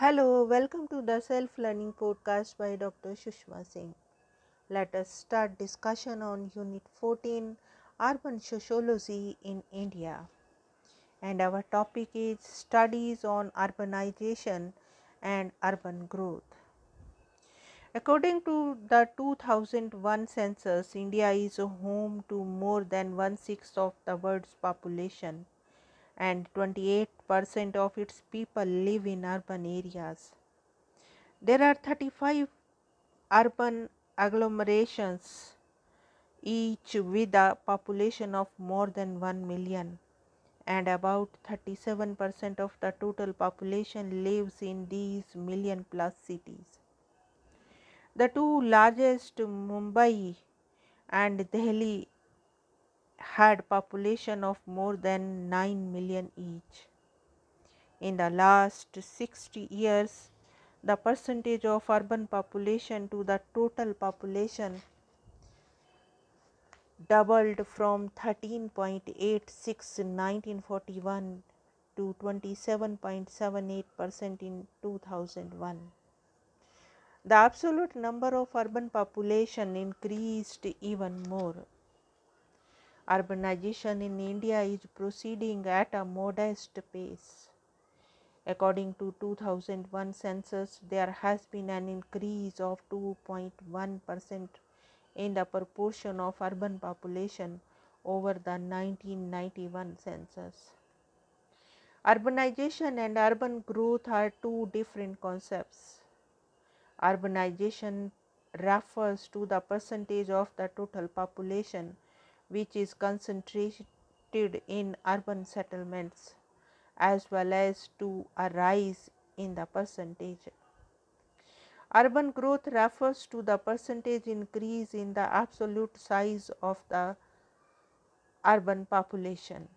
Hello, welcome to the self learning podcast by Dr. Sushma Singh. Let us start discussion on Unit 14 Urban Sociology in India. And our topic is Studies on Urbanization and Urban Growth. According to the 2001 census, India is home to more than one sixth of the world's population and 28% of its people live in urban areas. There are 35 urban agglomerations, each with a population of more than 1 million, and about 37% of the total population lives in these million plus cities. The two largest, Mumbai and Delhi, had population of more than 9 million each. In the last 60 years, the percentage of urban population to the total population doubled from 13.86 in 1941 to 27.78 percent in 2001. The absolute number of urban population increased even more. Urbanization in India is proceeding at a modest pace. According to 2001 census, there has been an increase of 2.1 percent in the proportion of urban population over the 1991 census. Urbanization and urban growth are two different concepts. Urbanization refers to the percentage of the total population which is concentrated in urban settlements as well as to a rise in the percentage. Urban growth refers to the percentage increase in the absolute size of the urban population.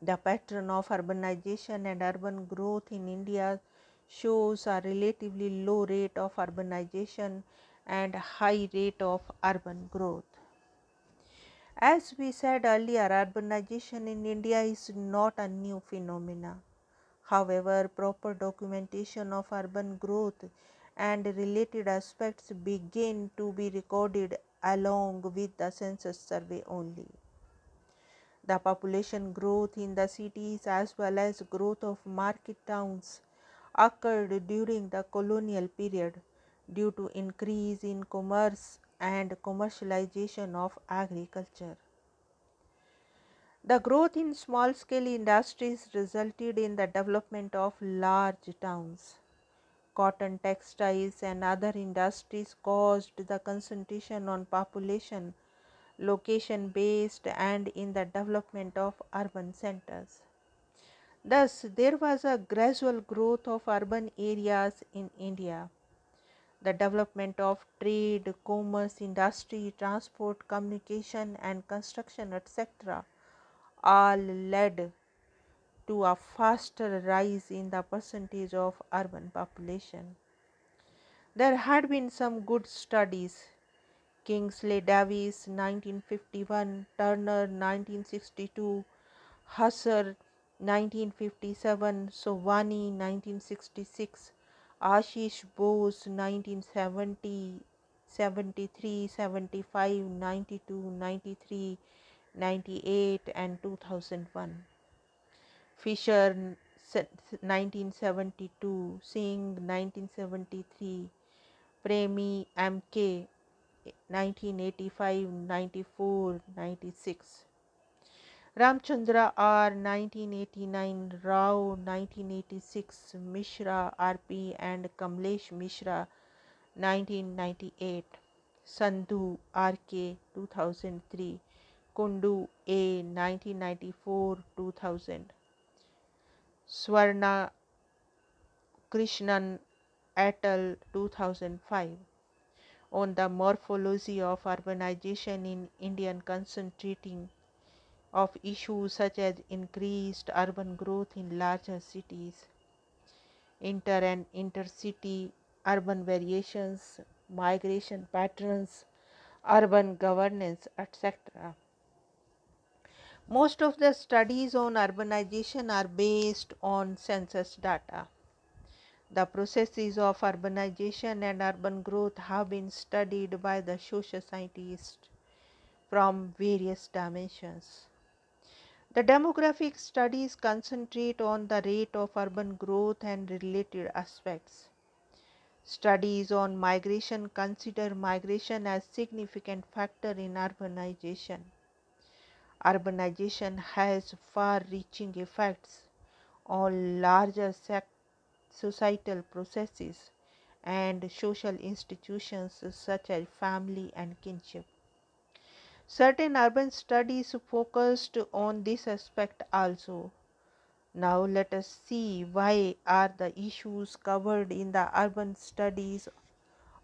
The pattern of urbanization and urban growth in India shows a relatively low rate of urbanization and high rate of urban growth. As we said earlier, urbanization in India is not a new phenomena. However, proper documentation of urban growth and related aspects begin to be recorded along with the census survey only. The population growth in the cities as well as growth of market towns occurred during the colonial period due to increase in commerce and commercialization of agriculture. The growth in small scale industries resulted in the development of large towns. Cotton, textiles, and other industries caused the concentration on population, location based, and in the development of urban centers. Thus, there was a gradual growth of urban areas in India the development of trade, commerce, industry, transport, communication, and construction, etc., all led to a faster rise in the percentage of urban population. There had been some good studies. Kingsley Davis 1951, Turner 1962, Husser 1957, Sovani 1966, Ashish Bose 1970, 73, 75, 92, 93, 98 and 2001. Fisher 1972, Singh 1973, Premi MK 1985, 94, 96. Ramchandra R 1989, Rao 1986, Mishra RP and Kamlesh Mishra 1998, Sandhu RK 2003, Kundu A 1994 2000, Swarna Krishnan et al 2005 on the morphology of urbanization in Indian concentrating of issues such as increased urban growth in larger cities, inter and intercity urban variations, migration patterns, urban governance, etc. Most of the studies on urbanization are based on census data. The processes of urbanization and urban growth have been studied by the social scientists from various dimensions. The demographic studies concentrate on the rate of urban growth and related aspects. Studies on migration consider migration as significant factor in urbanization. Urbanization has far-reaching effects on larger societal processes and social institutions such as family and kinship. Certain urban studies focused on this aspect also. Now let us see why are the issues covered in the urban studies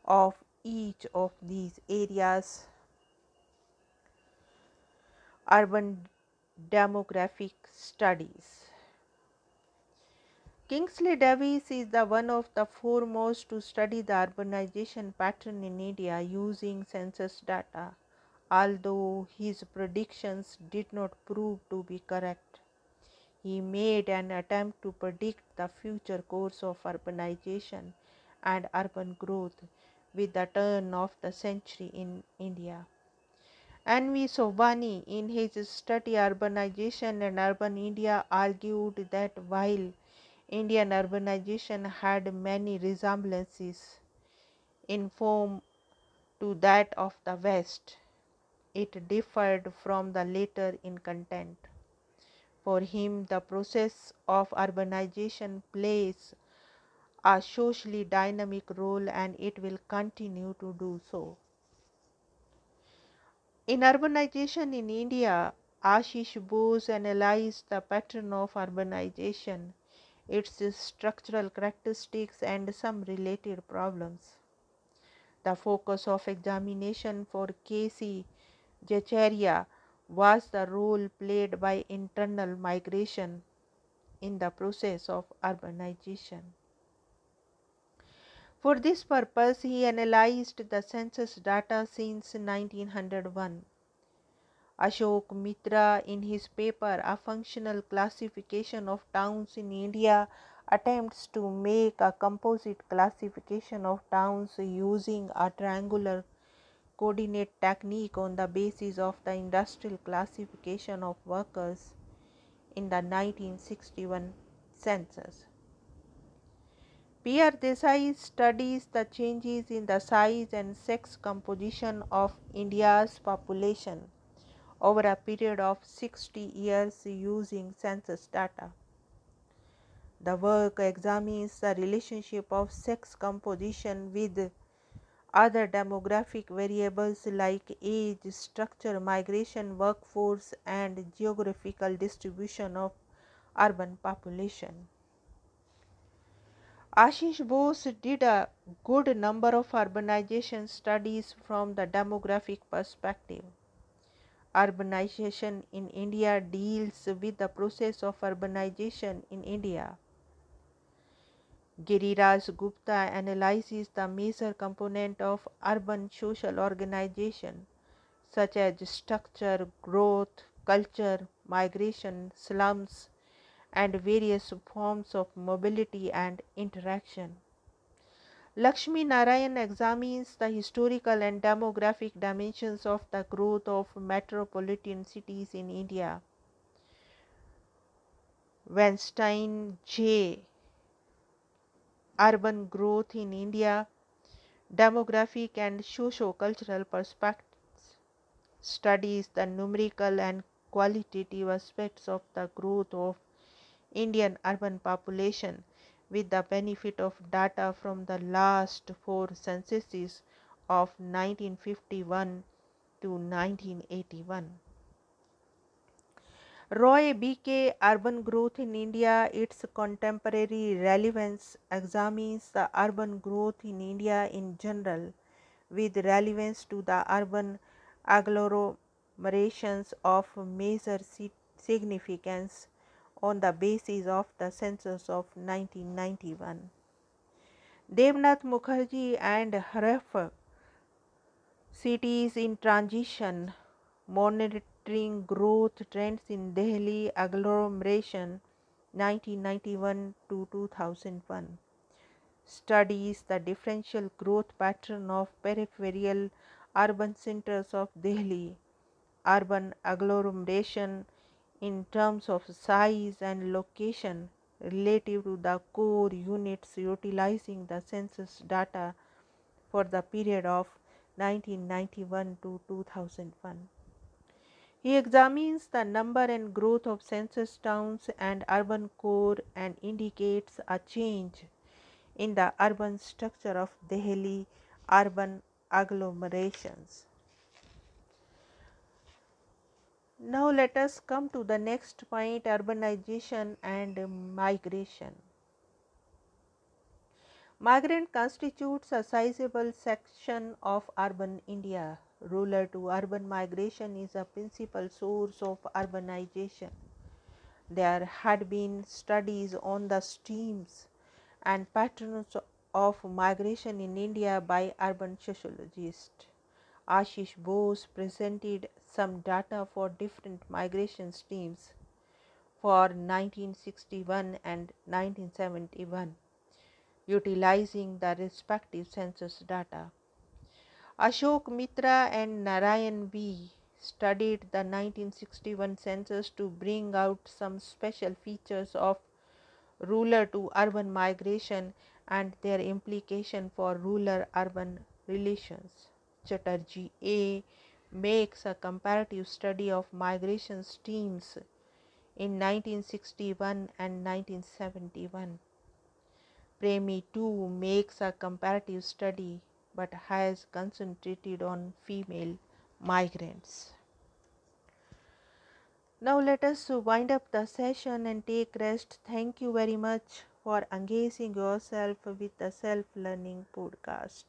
of each of these areas. Urban demographic studies. Kingsley Davis is the one of the foremost to study the urbanization pattern in India using census data, although his predictions did not prove to be correct he made an attempt to predict the future course of urbanization and urban growth with the turn of the century in India. N. V. Sovani, in his study Urbanization and Urban India, argued that while Indian urbanization had many resemblances in form to that of the West, it differed from the latter in content. For him, the process of urbanization plays a socially dynamic role and it will continue to do so. In urbanization in India, Ashish Bose analyzed the pattern of urbanization, its structural characteristics, and some related problems. The focus of examination for K.C. Zachariah was the role played by internal migration in the process of urbanization. For this purpose, he analyzed the census data since 1901. Ashok Mitra, in his paper A Functional Classification of Towns in India, attempts to make a composite classification of towns using a triangular coordinate technique on the basis of the industrial classification of workers in the 1961 census. Pierre Desai studies the changes in the size and sex composition of India's population over a period of 60 years using census data. The work examines the relationship of sex composition with other demographic variables like age, structure, migration, workforce, and geographical distribution of urban population. Ashish Bose did a good number of urbanization studies from the demographic perspective. Urbanization in India deals with the process of urbanization in India. Giriraj Gupta analyzes the major component of urban social organization such as structure, growth, culture, migration, slums and various forms of mobility and interaction. Lakshmi Narayan examines the historical and demographic dimensions of the growth of metropolitan cities in India. Weinstein J urban growth in India, demographic and socio-cultural perspectives, studies the numerical and qualitative aspects of the growth of Indian urban population with the benefit of data from the last four censuses of 1951 to 1981. Roy B.K. Urban Growth in India, its contemporary relevance examines the urban growth in India in general with relevance to the urban agglomerations of major significance on the basis of the census of 1991. Devnath Mukherjee and Href Cities in Transition monitoring growth trends in Delhi agglomeration 1991 to 2001 studies the differential growth pattern of peripheral urban centers of Delhi, urban agglomeration in terms of size and location relative to the core units utilizing the census data for the period of 1991 to 2001. He examines the number and growth of census towns and urban core and indicates a change in the urban structure of Delhi urban agglomerations. Now, let us come to the next point urbanization and migration. Migrant constitutes a sizable section of urban India. Rural to urban migration is a principal source of urbanization. There had been studies on the streams and patterns of migration in India by urban sociologists. Ashish Bose presented some data for different migration streams for 1961 and 1971 utilizing the respective census data. Ashok Mitra and Narayan V studied the 1961 census to bring out some special features of rural to urban migration and their implication for rural urban relations. Chatterjee A makes a comparative study of migration streams in 1961 and 1971. Premi too makes a comparative study but has concentrated on female migrants. Now let us wind up the session and take rest. Thank you very much for engaging yourself with the self learning podcast.